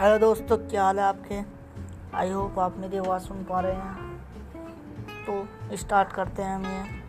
Hello दोस्तों, क्या हाल है आपके? आई होप आप मेरी आवाज़ सुन पा रहे हैं। तो स्टार्ट करते हैं हम ये।